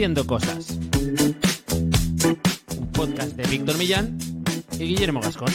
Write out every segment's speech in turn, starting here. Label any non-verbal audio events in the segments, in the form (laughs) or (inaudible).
Haciendo Cosas. Un podcast de Víctor Millán y Guillermo Gascón.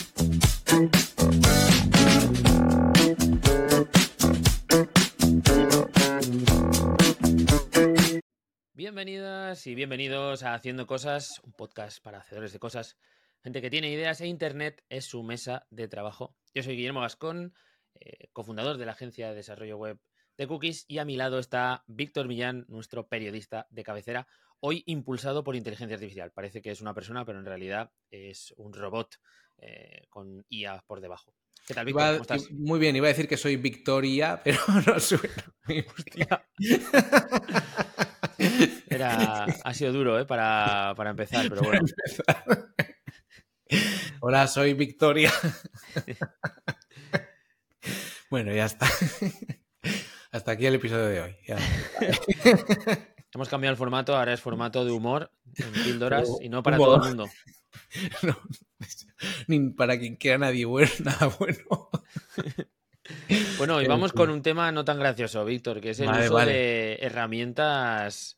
Bienvenidas y bienvenidos a Haciendo Cosas, un podcast para hacedores de cosas, gente que tiene ideas e Internet es su mesa de trabajo. Yo soy Guillermo Gascón, eh, cofundador de la agencia de desarrollo web de Cookies y a mi lado está Víctor Millán, nuestro periodista de cabecera, hoy impulsado por inteligencia artificial. Parece que es una persona, pero en realidad es un robot eh, con IA por debajo. ¿Qué tal, Víctor? Iba- ¿Cómo estás? Muy bien, iba a decir que soy Victoria, pero (laughs) no suena. Hostia. (laughs) Era, ha sido duro ¿eh? para, para empezar, pero bueno. (laughs) Hola, soy Victoria. bueno, ya está. Hasta aquí el episodio de hoy. ya. (laughs) Hemos cambiado el formato, ahora es formato de humor en píldoras y no para humor. todo el mundo. (laughs) No, ni para quien quiera nadie bueno, (laughs) nada bueno. Bueno, y vamos fin. con un tema no tan gracioso, Víctor, que es el Vale, uso vale. de herramientas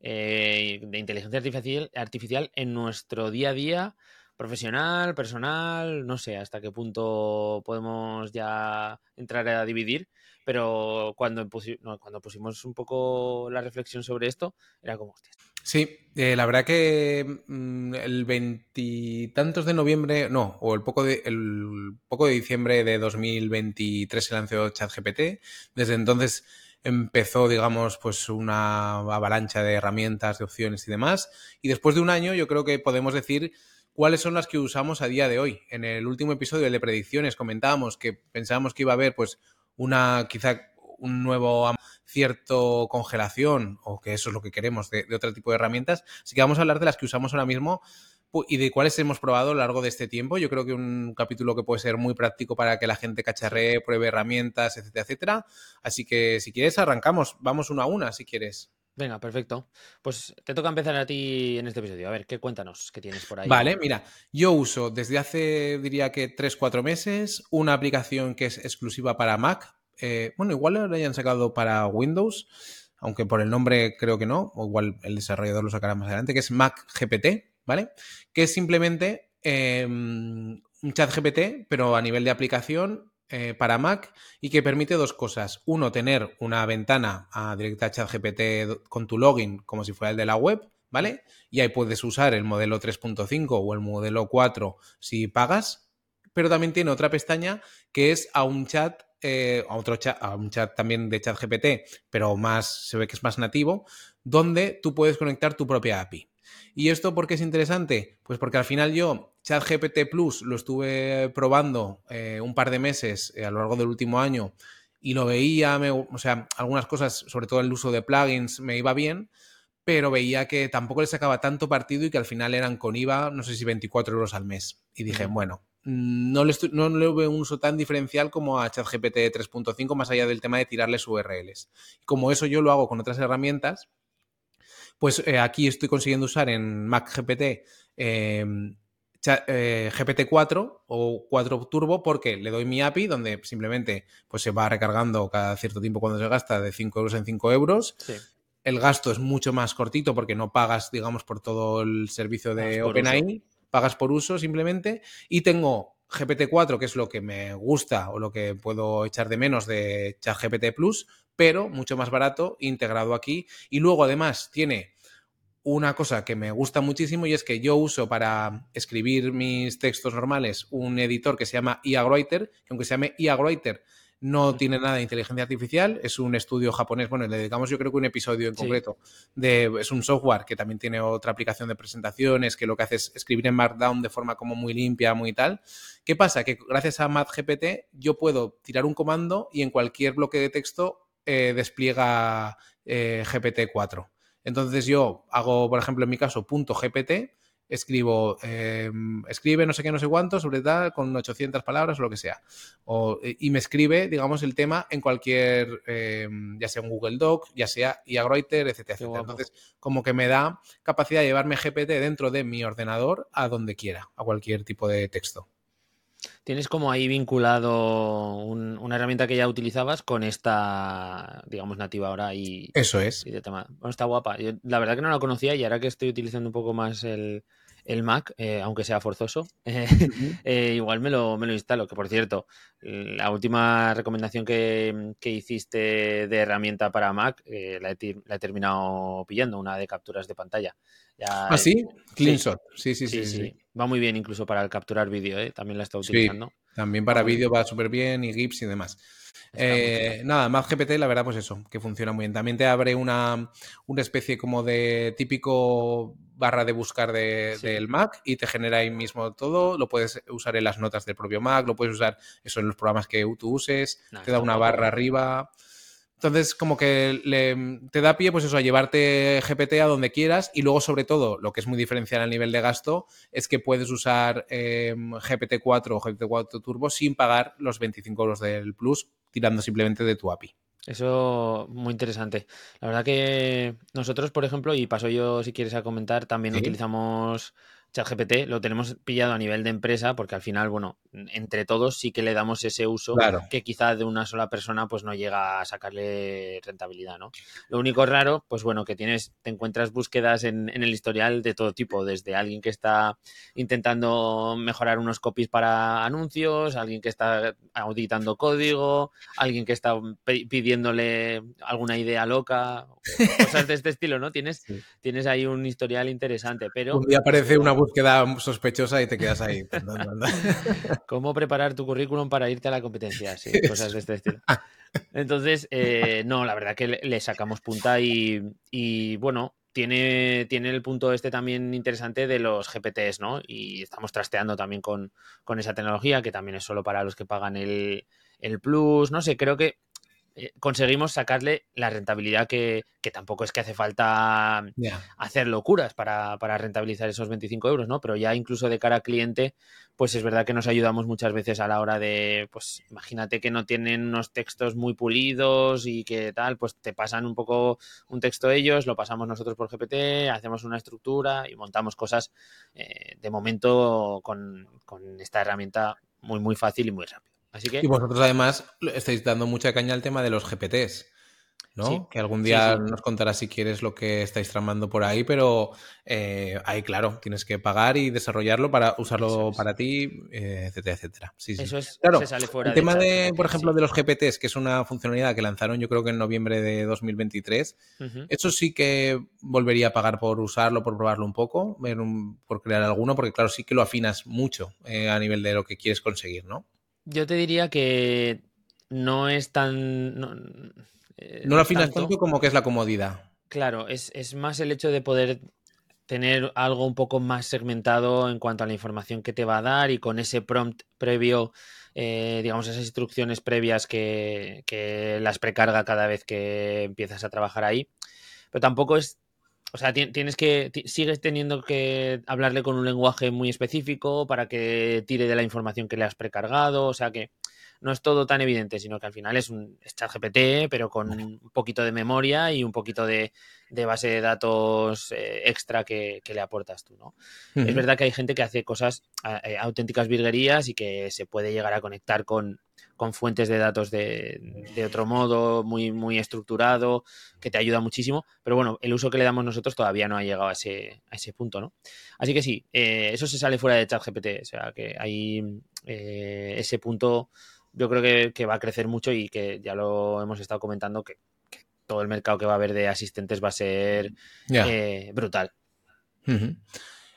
eh, de inteligencia artificial, artificial en nuestro día a día, profesional, personal, no sé hasta qué punto podemos ya entrar a dividir, pero cuando, cuando pusimos un poco la reflexión sobre esto, era como, hostias, Sí, eh, la verdad que mm, el veintitantos de noviembre, no, o el poco de, el poco de diciembre de 2023 se lanzó ChatGPT. Desde entonces empezó, digamos, pues una avalancha de herramientas, de opciones y demás. Y después de un año, yo creo que podemos decir cuáles son las que usamos a día de hoy. En el último episodio el de predicciones comentábamos que pensábamos que iba a haber, pues, una quizá un nuevo cierto congelación o que eso es lo que queremos de, de otro tipo de herramientas. Así que vamos a hablar de las que usamos ahora mismo y de cuáles hemos probado a lo largo de este tiempo. Yo creo que un capítulo que puede ser muy práctico para que la gente cacharree, pruebe herramientas, etcétera, etcétera. Así que si quieres arrancamos, vamos una a una si quieres. venga, perfecto. Pues te toca empezar a ti en este episodio. A ver, ¿qué cuéntanos? ¿Qué tienes por ahí? Vale, mira, yo uso desde hace, diría que 3-4 meses, una aplicación que es exclusiva para Mac. Eh, bueno, igual la hayan sacado para Windows, aunque por el nombre creo que no, o igual el desarrollador lo sacará más adelante, que es Mac GPT, ¿vale? Que es simplemente eh, un chat GPT, pero a nivel de aplicación eh, para Mac y que permite dos cosas. Uno, tener una ventana a directa a ChatGPT con tu login como si fuera el de la web, ¿vale? Y ahí puedes usar el modelo 3.5 o el modelo 4 si pagas, pero también tiene otra pestaña que es a un chat, eh, a otro chat, a un chat también de ChatGPT, pero más, se ve que es más nativo, donde tú puedes conectar tu propia API. ¿Y esto por qué es interesante? Pues porque al final yo ChatGPT Plus lo estuve probando eh, un par de meses eh, a lo largo del último año y lo veía, me- o sea, algunas cosas, sobre todo el uso de plugins, me iba bien, pero veía que tampoco le sacaba tanto partido y que al final eran con IVA, no sé si 24 euros al mes. Y dije, bueno, no le, estoy- no le veo un uso tan diferencial como a ChatGPT 3.5, más allá del tema de tirarles URLs. Como eso yo lo hago con otras herramientas, pues eh, aquí estoy consiguiendo usar en Mac GPT eh, cha- eh, GPT-4 o 4 Turbo porque le doy mi API donde simplemente pues, se va recargando cada cierto tiempo cuando se gasta de 5 euros en 5 euros. Sí. El gasto es mucho más cortito porque no pagas, digamos, por todo el servicio de OpenAI, pagas por uso simplemente. Y tengo GPT-4, que es lo que me gusta o lo que puedo echar de menos de ChatGPT Plus, pero mucho más barato, integrado aquí. Y luego además tiene una cosa que me gusta muchísimo y es que yo uso para escribir mis textos normales un editor que se llama IA Writer, que aunque se llame IA Writer no tiene nada de inteligencia artificial, es un estudio japonés, bueno, le dedicamos yo creo que un episodio en Sí. concreto, de, es un software que también tiene otra aplicación de presentaciones, que lo que hace es escribir en Markdown de forma como muy limpia, muy tal. ¿Qué pasa? Que gracias a MathGPT yo puedo tirar un comando y en cualquier bloque de texto eh, despliega eh, GPT-4. Entonces yo hago, por ejemplo, en mi caso, punto GPT, escribo, eh, escribe no sé qué, no sé cuánto, sobre tal, con 800 palabras o lo que sea. O, y me escribe, digamos, el tema en cualquier, eh, ya sea un Google Doc, ya sea IA Writer, etcétera, etcétera. Entonces, como que me da capacidad de llevarme GPT dentro de mi ordenador a donde quiera, a cualquier tipo de texto. tienes como ahí vinculado una herramienta que ya utilizabas con esta, digamos, nativa ahora y... Eso es. Y de tema. Bueno, está guapa. la verdad que no la conocía y ahora que estoy utilizando un poco más el, el Mac, eh, aunque sea forzoso, (laughs) eh, igual me lo, me lo instalo. Que por cierto, la última recomendación que, hiciste de herramienta para Mac eh, la, he, terminado pillando, una de capturas de pantalla. ¿Ah, sí? CleanShot. Sí sí sí, sí, Va muy bien incluso para el capturar vídeo, también la está utilizando. también para vídeo va súper bien y GIFs y demás. Eh, nada, más GPT, la verdad, pues eso, que funciona muy bien. También te abre una, una especie como de típico barra de buscar del Mac y te genera ahí mismo todo. Lo puedes usar en las notas del propio Mac, lo puedes usar eso en los programas que tú uses, te da una barra arriba. Entonces, como que te da pie, pues eso, a llevarte GPT a donde quieras y luego, sobre todo, lo que es muy diferencial a nivel de gasto es que puedes usar GPT-4 o GPT-4 Turbo sin pagar los 25 euros del Plus, tirando simplemente de tu API. Eso muy interesante. La verdad que nosotros, por ejemplo, y paso yo si quieres a comentar, también utilizamos ChatGPT lo tenemos pillado a nivel de empresa porque al final, bueno, entre todos sí que le damos ese uso que quizá de una sola persona pues no llega a sacarle rentabilidad, ¿no? Lo único raro, pues bueno, que tienes, te encuentras búsquedas en, el historial de todo tipo, desde alguien que está intentando mejorar unos copies para anuncios, alguien que está auditando código, alguien que está pidiéndole alguna idea loca, cosas de este estilo, ¿no? Tienes, tienes ahí un historial interesante, pero... Un día aparece una búsqueda sospechosa y te quedas ahí. (laughs) ¿Cómo preparar tu currículum para irte a la competencia? Sí, (laughs) cosas de este estilo. Entonces, eh, no, la verdad que le, sacamos punta y, bueno, tiene, tiene, el punto este también interesante de los GPTs, ¿no? Y estamos trasteando también con, esa tecnología, que también es solo para los que pagan el, el Plus, no sé, creo que conseguimos sacarle la rentabilidad que, tampoco es que hace falta hacer locuras para, rentabilizar esos 25 euros, ¿no? Pero ya incluso de cara al cliente, pues es verdad que nos ayudamos muchas veces a la hora de, pues imagínate que no tienen unos textos muy pulidos y que tal, pues te pasan un poco un texto ellos, lo pasamos nosotros por GPT, hacemos una estructura y montamos cosas eh, de momento con, con esta herramienta muy, muy fácil y muy rápido. Y vosotros además estáis dando mucha caña al tema de los GPTs, ¿no? Que algún día nos contarás si quieres lo que estáis tramando por ahí, pero eh, ahí, claro, tienes que pagar y desarrollarlo para usarlo para ti, eh, etcétera, etcétera. Sí, Eso es, claro, se sale fuera el tema de, por ejemplo, de los GPTs, que es una funcionalidad que lanzaron yo creo que en noviembre de 2023, eso sí que volvería a pagar por usarlo, por probarlo un poco, por crear alguno, porque claro, sí que lo afinas mucho eh, a nivel de lo que quieres conseguir, ¿no? Yo te diría que no es tan. No, eh, lo afinas tanto, como que es la comodidad. Claro, es, más el hecho de poder tener algo un poco más segmentado en cuanto a la información que te va a dar y con ese prompt previo, eh, digamos, esas instrucciones previas que, que, las precarga cada vez que empiezas a trabajar ahí. Pero tampoco es o sea, tienes que, sigues teniendo que hablarle con un lenguaje muy específico para que tire de la información que le has precargado, o sea que no es todo tan evidente, sino que al final es un chat GPT, pero con un poquito de memoria y un poquito de, base de datos eh, extra que, le aportas tú, ¿no? Es verdad que hay gente que hace cosas, eh, auténticas virguerías y que se puede llegar a conectar con, con fuentes de datos de, otro modo, muy, muy estructurado, que te ayuda muchísimo. Pero bueno, el uso que le damos nosotros todavía no ha llegado a ese, a ese punto, ¿no? Así que sí, eh, eso se sale fuera de ChatGPT. O sea, que hay eh, ese punto, yo creo que, va a crecer mucho y que ya lo hemos estado comentando, que, todo el mercado que va a haber de asistentes va a ser eh, brutal.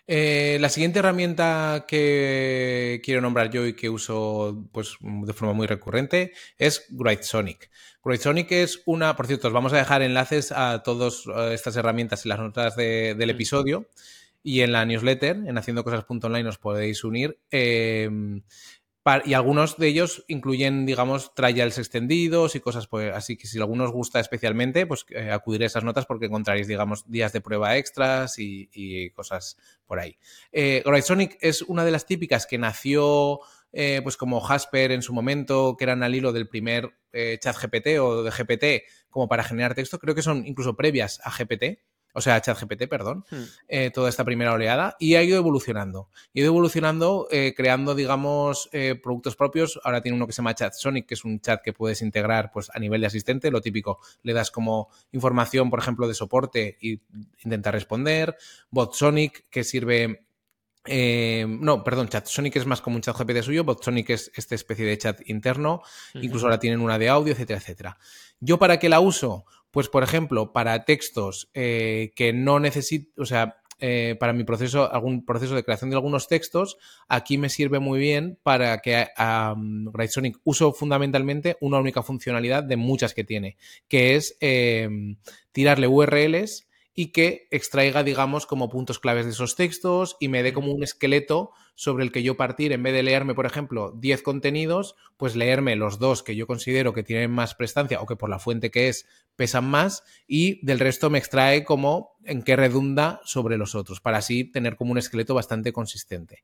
Eh, la siguiente herramienta que quiero nombrar yo y que uso pues, de forma muy recurrente es GrightSonic. GrightSonic es una, por cierto, os vamos a dejar enlaces a todas eh, estas herramientas en las notas del episodio y en la newsletter, en haciendocosas.online os podéis unir. Em, y algunos de ellos incluyen, digamos, trials extendidos y cosas, pues, así que si alguno os gusta especialmente, pues eh, acudiré a esas notas porque encontraréis, digamos, días de prueba extras y, cosas por ahí. Eh, es una de las típicas que nació, eh, pues como Jasper en su momento, que eran al hilo del primer eh, chat GPT o de GPT, como para generar texto. Creo que son incluso previas a GPT o sea, ChatGPT, perdón, Hmm. eh, toda esta primera oleada y ha ido evolucionando. Ha ido evolucionando eh, creando, digamos, eh, productos propios. Ahora tiene uno que se llama ChatSonic, que es un chat que puedes integrar pues, a nivel de asistente. Lo típico, le das como información, por ejemplo, de soporte y intenta responder. BotSonic, que sirve eh, no, perdón, ChatSonic es más como un chat GPT suyo, BotSonic es esta especie de chat interno, incluso ahora tienen una de audio, etcétera, etcétera. ¿Yo para qué la uso? Pues, por ejemplo, para textos eh, que no necesito, o sea, eh, para mi proceso, algún proceso de creación de algunos textos, aquí me sirve muy bien para que um, Sonic uso fundamentalmente una única funcionalidad de muchas que tiene, que es eh, tirarle URLs y que extraiga, digamos, como puntos claves de esos textos y me dé como un esqueleto sobre el que yo partir, en vez de leerme, por ejemplo, 10 contenidos, pues leerme los dos que yo considero que tienen más prestancia o que por la fuente que es pesan más y del resto me extrae como en qué redunda sobre los otros, para así tener como un esqueleto bastante consistente.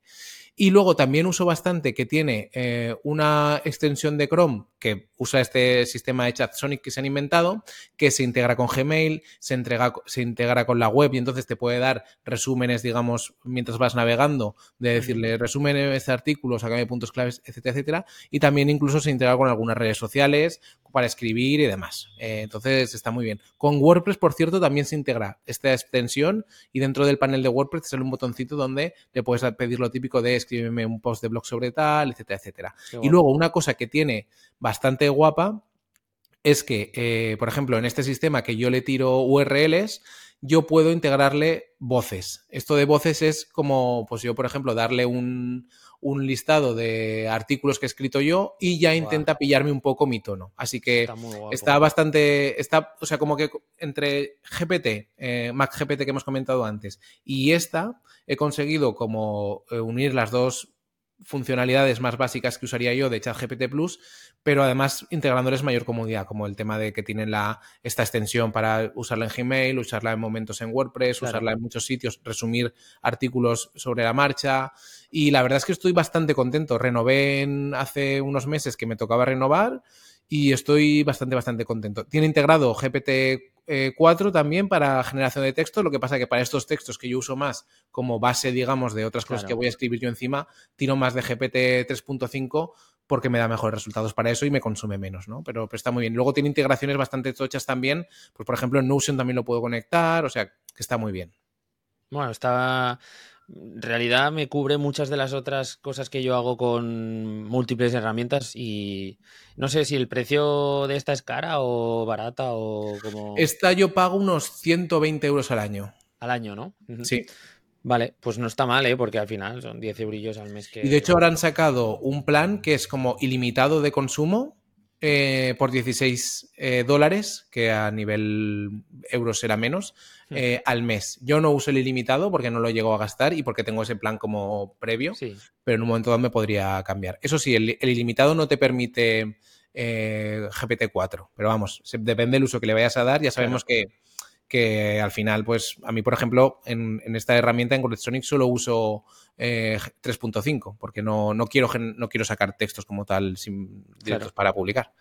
Y luego también uso bastante que tiene eh, una extensión de Chrome que usa este sistema de chat Sonic que se han inventado, que se integra con Gmail, se, entrega, se integra con la web y entonces te puede dar resúmenes, digamos, mientras vas navegando, de decirle, resumen este artículo, sácame puntos claves, etcétera, etcétera. Y también incluso se integra con algunas redes sociales para escribir y demás. Eh, entonces está muy bien. Con WordPress, por cierto, también se integra esta extensión y dentro del panel de WordPress sale un botoncito donde le puedes pedir lo típico de escríbeme un post de blog sobre tal, etcétera, etcétera. Y luego una cosa que tiene bastante guapa es que, eh, por ejemplo, en este sistema que yo le tiro URLs, yo puedo integrarle voces. Esto de voces es como, pues yo, por ejemplo, darle un, un listado de artículos que he escrito yo y ya intenta pillarme un poco mi tono. Así que está, está bastante, está, o sea, como que entre GPT, eh, Mac GPT que hemos comentado antes, y esta, he conseguido como eh, unir las dos funcionalidades más básicas que usaría yo de ChatGPT Plus, pero además integrándoles mayor comodidad, como el tema de que tienen la, esta extensión para usarla en Gmail, usarla en momentos en WordPress, claro. usarla en muchos sitios, resumir artículos sobre la marcha. Y la verdad es que estoy bastante contento. Renové en, hace unos meses que me tocaba renovar y estoy bastante, bastante contento. Tiene integrado GPT 4 también para generación de texto, lo que pasa que para estos textos que yo uso más como base, digamos, de otras cosas claro. que voy a escribir yo encima, tiro más de GPT 3.5 porque me da mejores resultados para eso y me consume menos, ¿no? Pero, pero, está muy bien. Luego tiene integraciones bastante tochas también, pues por ejemplo en Notion también lo puedo conectar, o sea, que está muy bien. Bueno, está... En realidad me cubre muchas de las otras cosas que yo hago con múltiples herramientas y no sé si el precio de esta es cara o barata o como... Esta yo pago unos 120 euros al año. Al año, ¿no? Sí. Vale, pues no está mal, ¿eh? Porque al final son 10 eurillos al mes que... Y de hecho ahora han sacado un plan que es como ilimitado de consumo eh, por 16 eh, dólares, que a nivel euros será menos, eh, al mes. Yo no uso el ilimitado porque no lo llego a gastar y porque tengo ese plan como previo, Sí. pero en un momento dado me podría cambiar. Eso sí, el, el ilimitado no te permite eh, GPT-4, pero vamos, se- depende del uso que le vayas a dar. Ya sabemos que, que al final, pues a mí, por ejemplo, en, en esta herramienta en Sonic solo uso eh, 3.5 porque no, no, quiero, no quiero sacar textos como tal sin, directos Claro. para publicar.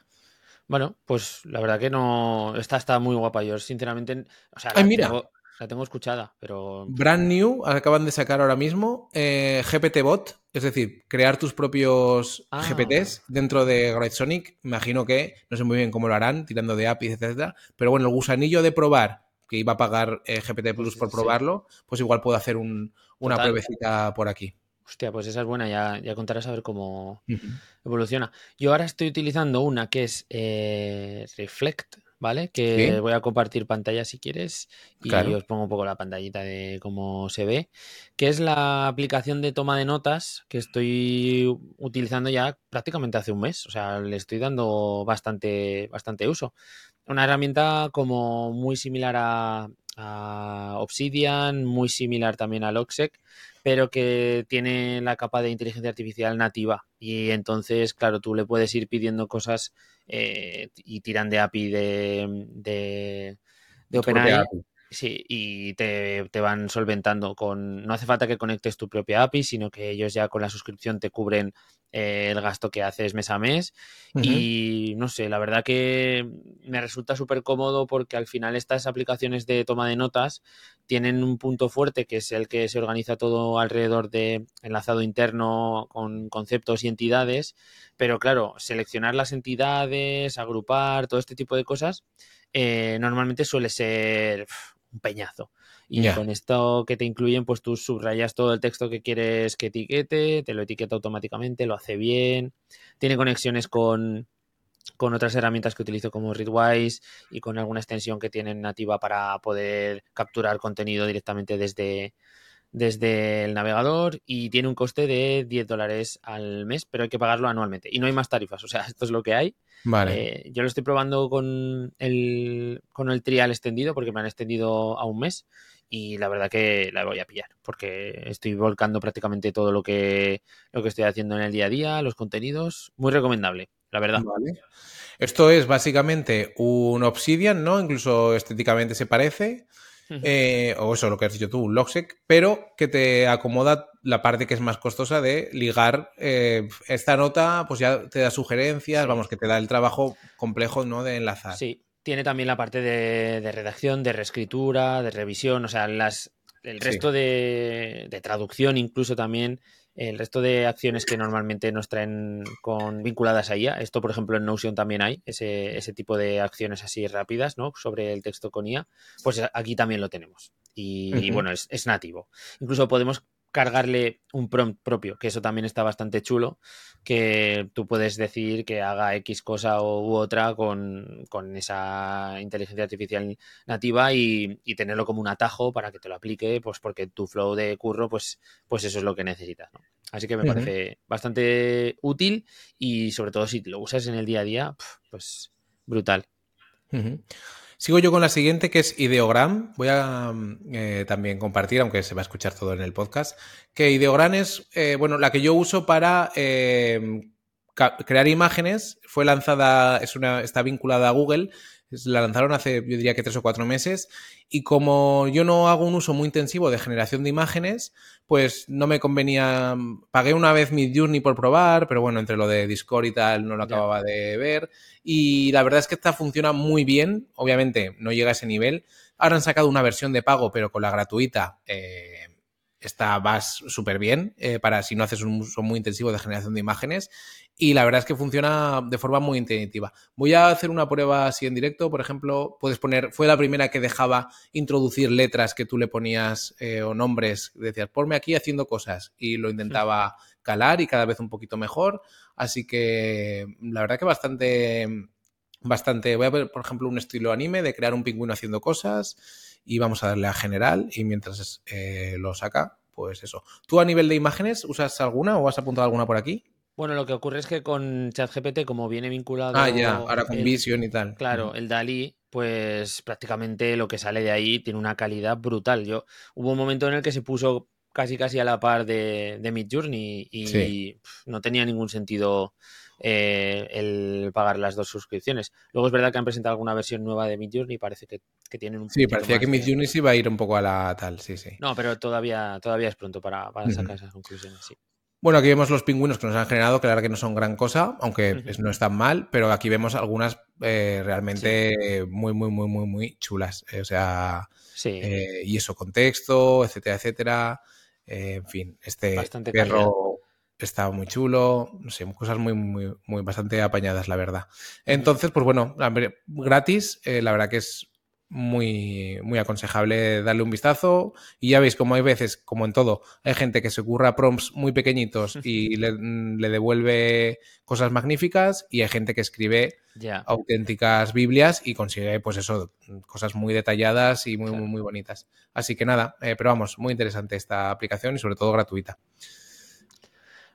Bueno, pues la verdad que no. Esta está muy guapa. Yo, sinceramente. O sea, Ay, mira. tengo, la tengo escuchada, pero. Brand new, acaban de sacar ahora mismo eh, GPT Bot, es decir, crear tus propios Ah. GPTs dentro de Sonic. Imagino que no sé muy bien cómo lo harán, tirando de APIs, etcétera. Pero bueno, el gusanillo de probar, que iba a pagar eh, GPT Plus por probarlo, pues igual puedo hacer un- una Total. pruebecita por aquí. Hostia, pues esa es buena. Ya, ya contarás a ver cómo evoluciona. Yo ahora estoy utilizando una que es eh, Reflect, ¿vale? Que Sí. voy a compartir pantalla si quieres y Claro. os pongo un poco la pantallita de cómo se ve, que es la aplicación de toma de notas que estoy utilizando ya prácticamente hace un mes. O sea, le estoy dando bastante, bastante uso. Una herramienta como muy similar a, a Obsidian, muy similar también a Logseq, pero que tiene la capa de inteligencia artificial nativa. Y entonces, claro, tú le puedes ir pidiendo cosas eh, y tiran de API de, de, de OpenAI. Sí, y te, van solventando con. No hace falta que conectes tu propia API, sino que ellos ya con la suscripción te cubren eh, el gasto que haces mes a mes. Y no sé, la verdad que me resulta súper cómodo porque al final estas aplicaciones de toma de notas tienen un punto fuerte que es el que se organiza todo alrededor de enlazado interno con conceptos y entidades. Pero claro, seleccionar las entidades, agrupar, todo este tipo de cosas. Eh, normalmente suele ser un peñazo. Y con esto que te incluyen, pues tú subrayas todo el texto que quieres que etiquete, te lo etiqueta automáticamente, lo hace bien, tiene conexiones con, con otras herramientas que utilizo como Readwise y con alguna extensión que tienen nativa para poder capturar contenido directamente desde, desde el navegador y tiene un coste de 10 dólares al mes, pero hay que pagarlo anualmente y no hay más tarifas, o sea, (laughs) esto es lo que hay. Vale. Eh, yo lo estoy probando con el, con el trial extendido porque me han extendido a un mes y la verdad que la voy a pillar porque estoy volcando prácticamente todo lo que, lo que estoy haciendo en el día a día, los contenidos, muy recomendable, la verdad. Vale. Esto es básicamente un Obsidian, ¿no? Incluso estéticamente se parece. Eh, o eso, lo que has dicho tú, un logsec, pero que te acomoda la parte que es más costosa de ligar eh, esta nota, pues ya te da sugerencias, vamos, que te da el trabajo complejo, ¿no? De enlazar. Sí, tiene también la parte de, redacción, de reescritura, de revisión, o sea, las, el resto de, de, traducción incluso también el resto de acciones que normalmente nos traen con vinculadas a IA, esto por ejemplo en Notion también hay, ese, ese tipo de acciones así rápidas, ¿no? Sobre el texto con IA, pues aquí también lo tenemos. Y, bueno, es, es, nativo. Incluso podemos cargarle un prompt propio, que eso también está bastante chulo, que tú puedes decir que haga X cosa u otra con, esa inteligencia artificial nativa y, tenerlo como un atajo para que te lo aplique, pues porque tu flow de curro, pues, pues eso es lo que necesitas. Así que me parece bastante útil y sobre todo si lo usas en el día a día, pues brutal. Sigo yo con la siguiente, que es Ideogram. Voy a eh, también compartir, aunque se va a escuchar todo en el podcast, que Ideogram es, eh, bueno, la que yo uso para eh, crear imágenes. Fue lanzada, es una, está vinculada a Google la lanzaron hace, yo diría que tres o cuatro meses. Y como yo no hago un uso muy intensivo de generación de imágenes, pues no me convenía. Pagué una vez mi Journey por probar, pero bueno, entre lo de Discord y tal no lo acababa de ver. Y la verdad es que esta funciona muy bien. Obviamente no llega a ese nivel. Ahora han sacado una versión de pago, pero con la gratuita. Eh, está vas súper bien eh, para si no haces un uso muy intensivo de generación de imágenes y la verdad es que funciona de forma muy intuitiva. Voy a hacer una prueba así en directo, por ejemplo, puedes poner, fue la primera que dejaba introducir letras que tú le ponías eh, o nombres, decías, ponme aquí haciendo cosas y lo intentaba calar y cada vez un poquito mejor, así que la verdad que bastante, bastante, voy a ver, por ejemplo, un estilo anime de crear un pingüino haciendo cosas y vamos a darle a general y mientras eh, lo saca, pues eso. ¿Tú a nivel de imágenes usas alguna o has apuntado alguna por aquí? Bueno, lo que ocurre es que con ChatGPT, como viene vinculado. Ah, ya, ahora con Vision y tal. Claro, el DALI, pues prácticamente lo que sale de ahí tiene una calidad brutal. Yo hubo un momento en el que se puso casi casi a la par de, de Midjourney y, no tenía ningún sentido eh, el pagar las dos suscripciones. Luego es verdad que han presentado alguna versión nueva de Midjourney y parece que, tienen un Sí, parecía que Midjourney sí iba a ir un poco a la tal, sí, sí. No, pero todavía, todavía es pronto para, sacar esas conclusiones, sí. Bueno, aquí vemos los pingüinos que nos han generado, claro que no son gran cosa, aunque no están mal, pero aquí vemos algunas eh, realmente muy, muy, muy, muy, muy chulas. Eh, o sea, eh, y eso, contexto, etcétera, etcétera. en fin, este perro está muy chulo, no sé, cosas muy, muy, muy, bastante apañadas, la verdad. Entonces, pues bueno, gratis, la verdad que es muy, muy aconsejable darle un vistazo. Y ya veis, como hay veces, como en todo, hay gente que se curra prompts muy pequeñitos y (laughs) le, devuelve cosas magníficas, y hay gente que escribe auténticas Biblias y consigue, pues eso, cosas muy detalladas y muy, muy, muy bonitas. Así que nada, eh, pero vamos, muy interesante esta aplicación y sobre todo gratuita.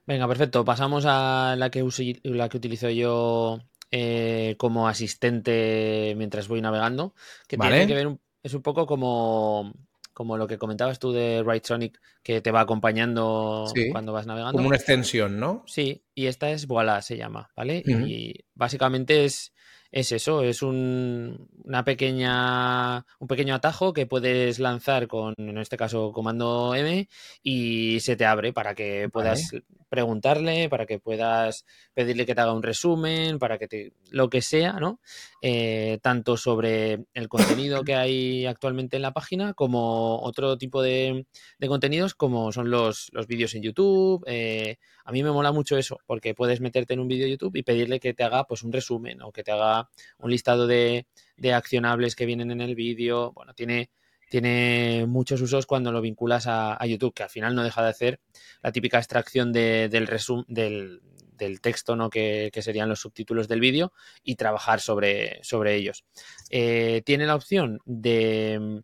Venga, perfecto. Pasamos a la que, la que utilizo yo eh, como asistente mientras voy navegando, que tiene que ver, es un poco como, como lo que comentabas tú de Sonic que te va acompañando cuando vas navegando. Como una extensión, ¿no? Sí, y esta es Voila, se llama, ¿vale? Y básicamente es, es eso, es un, una pequeña, un pequeño atajo que puedes lanzar con, en este caso, comando M y se te abre para que puedas preguntarle, para que puedas pedirle que te haga un resumen, para que te, lo que sea, ¿no? Eh, tanto sobre el contenido que hay actualmente en la página como otro tipo de, contenidos como son los, los vídeos en YouTube. Eh, a mí me mola mucho eso, porque puedes meterte en un vídeo de YouTube y pedirle que te haga pues un resumen o que te haga un listado de, accionables que vienen en el vídeo. Bueno, tiene, tiene muchos usos cuando lo vinculas a, YouTube, que al final no deja de hacer la típica extracción del, del, del, texto, ¿no? Que, serían los subtítulos del vídeo, y trabajar sobre, sobre ellos. Eh, tiene la opción de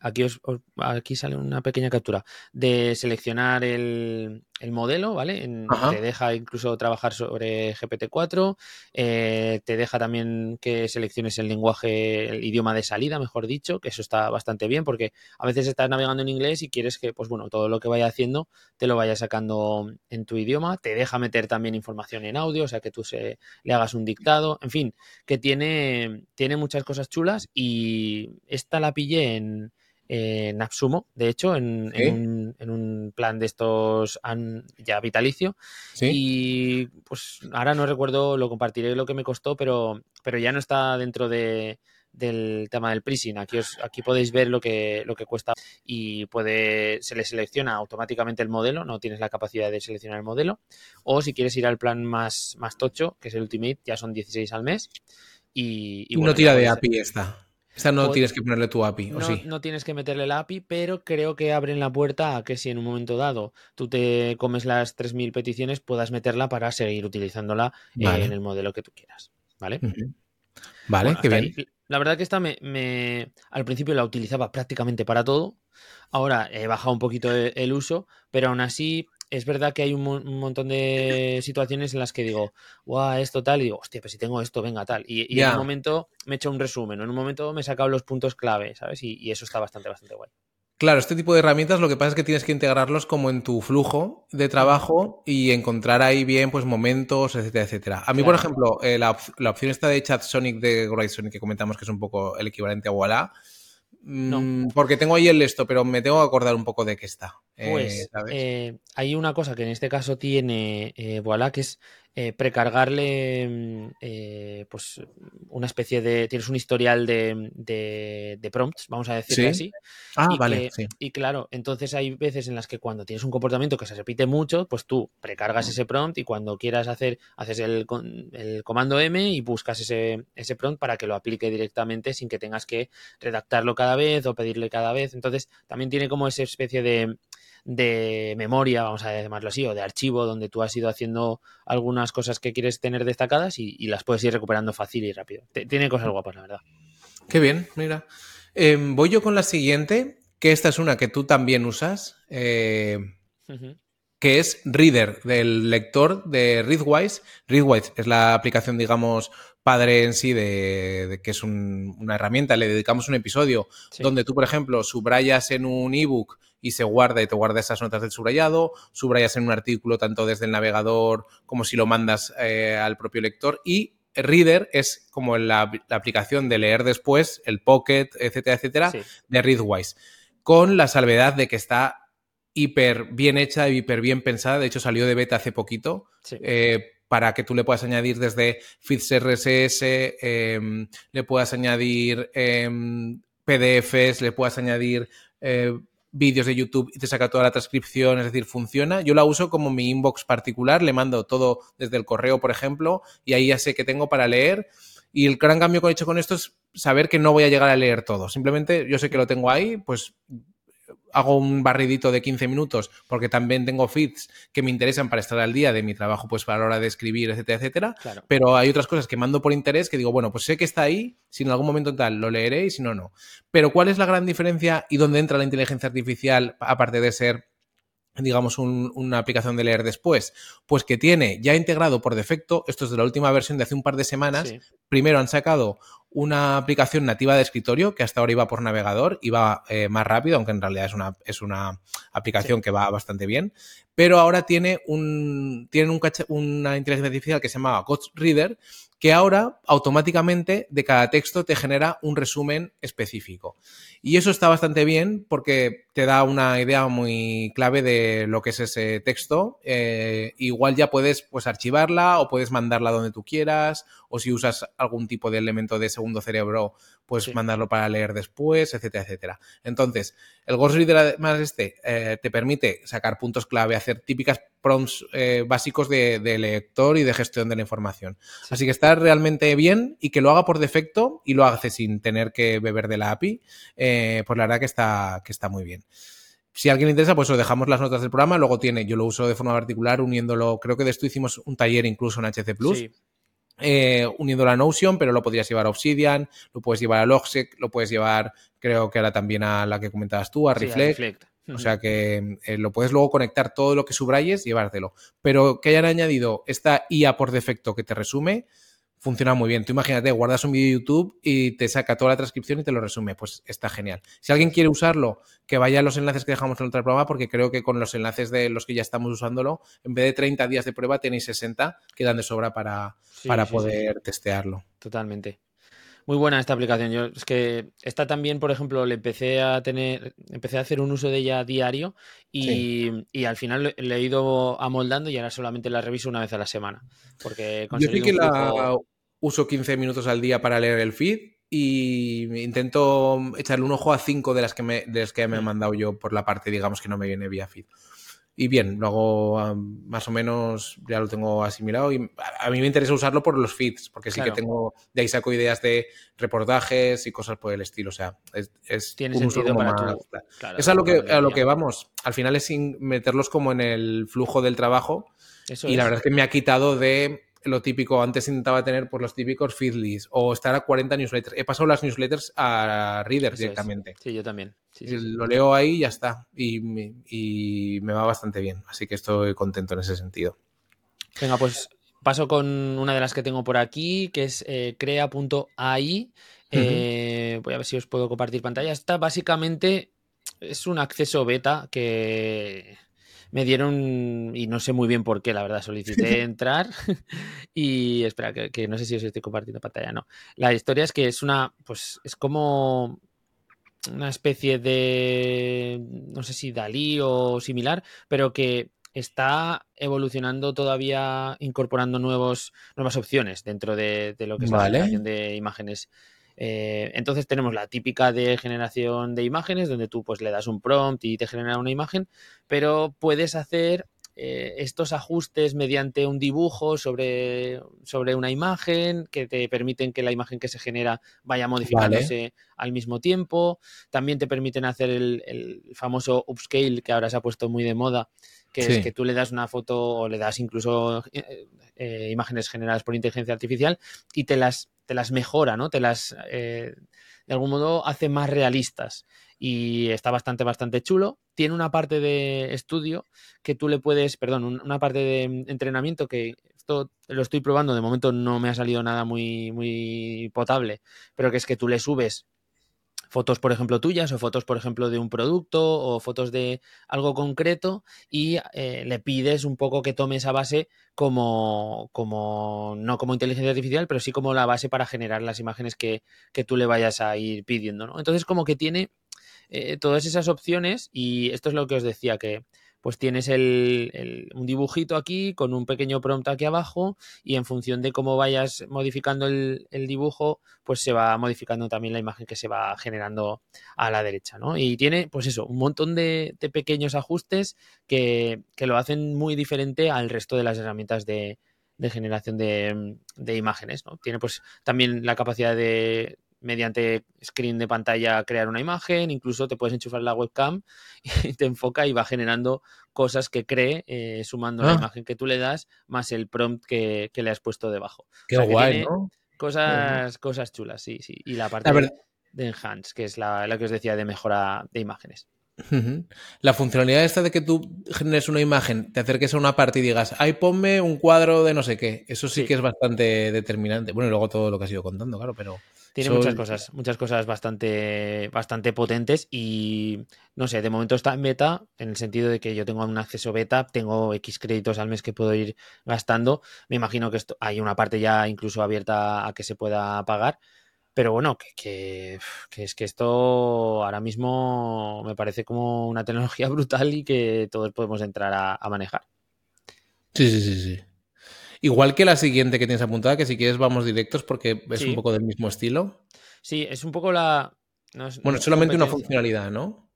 aquí, os, aquí sale una pequeña captura de seleccionar el, modelo, ¿vale? te deja incluso trabajar sobre GPT-4, eh, te deja también que selecciones el lenguaje, el idioma de salida, mejor dicho, que eso está bastante bien porque a veces estás navegando en inglés y quieres que, pues bueno, todo lo que vaya haciendo te lo vaya sacando en tu idioma, te deja meter también información en audio, o sea, que tú se, le hagas un dictado, en fin, que tiene, tiene muchas cosas chulas y esta la pillé en en Absumo, de hecho, en, un, plan de estos ya vitalicio. Y pues ahora no recuerdo, lo compartiré lo que me costó, pero, pero ya no está dentro de, del tema del pricing. Aquí, os, aquí podéis ver lo que, lo que cuesta y puede, se le selecciona automáticamente el modelo, no tienes la capacidad de seleccionar el modelo. O si quieres ir al plan más, más tocho, que es el Ultimate, ya son 16 al mes. Y, no tira de API esta. Esta no tienes que ponerle tu API, ¿o no, sí? No tienes que meterle la API, pero creo que abren la puerta a que si en un momento dado tú te comes las 3.000 peticiones, puedas meterla para seguir utilizándola en el modelo que tú quieras. ¿Vale? Vale, qué bien. La verdad que esta me, al principio la utilizaba prácticamente para todo. Ahora he bajado un poquito el uso, pero aún así es verdad que hay un, montón de situaciones en las que digo, guau, esto tal, y digo, hostia, pues si tengo esto, venga, tal. Y, en un momento me he hecho un resumen, en un momento me he sacado los puntos clave, ¿sabes? Y, eso está bastante, bastante guay. Claro, este tipo de herramientas lo que pasa es que tienes que integrarlos como en tu flujo de trabajo y encontrar ahí bien pues momentos, etcétera, etcétera. A mí, por ejemplo, eh, la, opción esta de Chat Sonic de Sonic que comentamos que es un poco el equivalente a Walla, no. Mm, porque tengo ahí el esto, pero me tengo que acordar un poco de qué está. Pues eh, eh, hay una cosa que en este caso tiene eh, Voilà, que es eh, precargarle mm, eh, pues una especie de. Tienes un historial de, prompts, vamos a decirlo así. Ah, vale. Y claro, entonces hay veces en las que cuando tienes un comportamiento que se repite mucho, pues tú precargas ese prompt y cuando quieras hacer, haces el, el comando M y buscas ese, ese prompt para que lo aplique directamente sin que tengas que redactarlo cada vez o pedirle cada vez. Entonces también tiene como esa especie de de memoria, vamos a llamarlo así, o de archivo, donde tú has ido haciendo algunas cosas que quieres tener destacadas y, las puedes ir recuperando fácil y rápido. Tiene cosas guapas, la verdad. Qué bien, mira. Em, voy yo con la siguiente, que esta es una que tú también usas, eh, que es Reader, del lector de Readwise. Readwise es la aplicación, digamos, padre en sí de, que es una herramienta, le dedicamos un episodio donde tú, por ejemplo, subrayas en un ebook y se guarda y te guarda esas notas del subrayado, subrayas en un artículo tanto desde el navegador como si lo mandas eh, al propio lector. Y Reader es como la, aplicación de leer después, el Pocket, etcétera, etcétera, de Readwise, con la salvedad de que está hiper bien hecha y hiper bien pensada. De hecho, salió de beta hace poquito. Eh, para que tú le puedas añadir desde feeds RSS, em, le puedas añadir em, PDFs, le puedas añadir eh, vídeos de YouTube y te saca toda la transcripción, es decir, funciona. Yo la uso como mi inbox particular, le mando todo desde el correo, por ejemplo, y ahí ya sé que tengo para leer. Y el gran cambio que he hecho con esto es saber que no voy a llegar a leer todo. Simplemente yo sé que lo tengo ahí, pues hago un barridito de 15 minutos porque también tengo feeds que me interesan para estar al día de mi trabajo, pues para la hora de escribir, etcétera, etcétera. Pero hay otras cosas que mando por interés que digo, bueno, pues sé que está ahí, si en algún momento tal lo leeré y si no, no. Pero ¿cuál es la gran diferencia y dónde entra la inteligencia artificial aparte de ser digamos, una aplicación de leer después, pues que tiene ya integrado por defecto, esto es de la última versión de hace un par de semanas, primero han sacado una aplicación nativa de escritorio que hasta ahora iba por navegador, iba eh, más rápido, aunque en realidad es una, es una aplicación que va bastante bien, pero ahora tiene un, tienen un una inteligencia artificial que se llama Ghost Reader, que ahora automáticamente de cada texto te genera un resumen específico. Y eso está bastante bien porque te da una idea muy clave de lo que es ese texto. Eh, igual ya puedes pues archivarla o puedes mandarla donde tú quieras o si usas algún tipo de elemento de segundo cerebro, pues mandarlo para leer después, etcétera, etcétera. Entonces, el Ghost Reader además este eh, te permite sacar puntos clave, hacer típicas prompts eh, básicos de, lector y de gestión de la información. Así que está realmente bien y que lo haga por defecto y lo hace sin tener que beber de la API, eh, pues la verdad que está, que está muy bien. Si a alguien le interesa, pues os dejamos las notas del programa. Luego tiene, yo lo uso de forma particular uniéndolo, creo que de esto hicimos un taller incluso en HC Plus. Eh, uniendo a Notion, pero lo podrías llevar a Obsidian, lo puedes llevar a Logsec, lo puedes llevar, creo que ahora también a la que comentabas tú, a Reflect. O sea que eh, lo puedes luego conectar todo lo que subrayes y llevártelo. Pero que hayan añadido esta IA por defecto que te resume, funciona muy bien. Tú imagínate, guardas un vídeo de YouTube y te saca toda la transcripción y te lo resume. Pues está genial. Si alguien quiere usarlo, que vaya a los enlaces que dejamos en el otro programa, porque creo que con los enlaces de los que ya estamos usándolo, en vez de 30 días de prueba, tenéis 60, que dan de sobra para, para poder testearlo. Totalmente. Muy buena esta aplicación. Yo es que esta también, por ejemplo, le empecé a tener, empecé a hacer un uso de ella diario y, al final le he ido amoldando y ahora solamente la reviso una vez a la semana. Porque Yo sí que la uso 15 minutos al día para leer el feed y intento echarle un ojo a cinco de las que me, de las que me he mm. mandado yo por la parte, digamos, que no me viene vía feed y bien, luego más o menos ya lo tengo asimilado y a mí me interesa usarlo por los feeds, porque sí que tengo, de ahí saco ideas de reportajes y cosas por el estilo, o sea, es, es un uso para más, es a lo que, a lo que vamos, al final es sin meterlos como en el flujo del trabajo y la verdad es que me ha quitado de lo típico, antes intentaba tener por pues, los típicos feedlists o estar a 40 newsletters. He pasado las newsletters a Reader directamente. Sí, yo también. lo leo ahí y ya está. Y, me va bastante bien. Así que estoy contento en ese sentido. Venga, pues paso con una de las que tengo por aquí, que es eh, crea.ai. Eh, voy a ver si os puedo compartir pantalla. Esta básicamente es un acceso beta que me dieron, y no sé muy bien por qué, la verdad, solicité (laughs) entrar y espera, que, no sé si os estoy compartiendo pantalla, no. La historia es que es una, pues es como una especie de, no sé si Dalí o similar, pero que está evolucionando todavía, incorporando nuevos, nuevas opciones dentro de, lo que es la generación de imágenes eh, entonces tenemos la típica de generación de imágenes, donde tú pues le das un prompt y te genera una imagen, pero puedes hacer eh, estos ajustes mediante un dibujo sobre, sobre, una imagen que te permiten que la imagen que se genera vaya modificándose al mismo tiempo. También te permiten hacer el, famoso upscale que ahora se ha puesto muy de moda, que es que tú le das una foto o le das incluso eh, imágenes generadas por inteligencia artificial y te las te las mejora, ¿no? Te las, eh, de algún modo, hace más realistas. Y está bastante, bastante chulo. Tiene una parte de estudio que tú le puedes, perdón, una parte de entrenamiento que esto lo estoy probando, de momento no me ha salido nada muy, muy potable, pero que es que tú le subes fotos, por ejemplo, tuyas o fotos, por ejemplo, de un producto o fotos de algo concreto y eh, le pides un poco que tome esa base como, como, no como inteligencia artificial, pero sí como la base para generar las imágenes que, que tú le vayas a ir pidiendo, ¿no? Entonces, como que tiene eh, todas esas opciones y esto es lo que os decía, que pues tienes el, un dibujito aquí con un pequeño prompt aquí abajo y en función de cómo vayas modificando el, dibujo, pues se va modificando también la imagen que se va generando a la derecha, ¿no? Y tiene, pues eso, un montón de, pequeños ajustes que, lo hacen muy diferente al resto de las herramientas de, generación de, de, imágenes, ¿no? Tiene pues también la capacidad de mediante screen de pantalla crear una imagen, incluso te puedes enchufar la webcam (laughs) y te enfoca y va generando cosas que cree, eh, sumando la ah. imagen que tú le das, más el prompt que, le has puesto debajo. Qué guay, ¿no? Cosas, cosas chulas, sí, sí. Y la parte de Enhance, que es la, que os decía de mejora de imágenes. La funcionalidad esta de que tú generes una imagen, te acerques a una parte y digas, ay, ponme un cuadro de no sé qué, eso sí, que es bastante determinante. Bueno, y luego todo lo que has ido contando, claro, pero... Tiene muchas cosas, muchas cosas bastante, bastante potentes y no sé, de momento está en beta, en el sentido de que yo tengo un acceso beta, tengo X créditos al mes que puedo ir gastando. Me imagino que esto, hay una parte ya incluso abierta a que se pueda pagar. Pero bueno, que, es que esto ahora mismo me parece como una tecnología (laughs) brutal y que todos podemos entrar a, manejar. Sí, sí, sí, sí. Igual que la siguiente que tienes apuntada, que si quieres vamos directos porque es un poco del mismo estilo. Sí, es un poco la... bueno, solamente una funcionalidad, ¿no?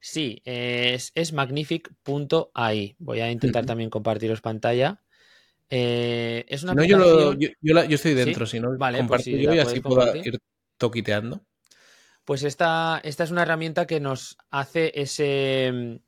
Sí, es, es magnific.ai. Voy a intentar también compartiros pantalla. Eh, es una no, yo, yo, estoy dentro, si no, vale, pues comparto yo y así puedo ir toquiteando. Pues esta, esta es una herramienta que nos hace ese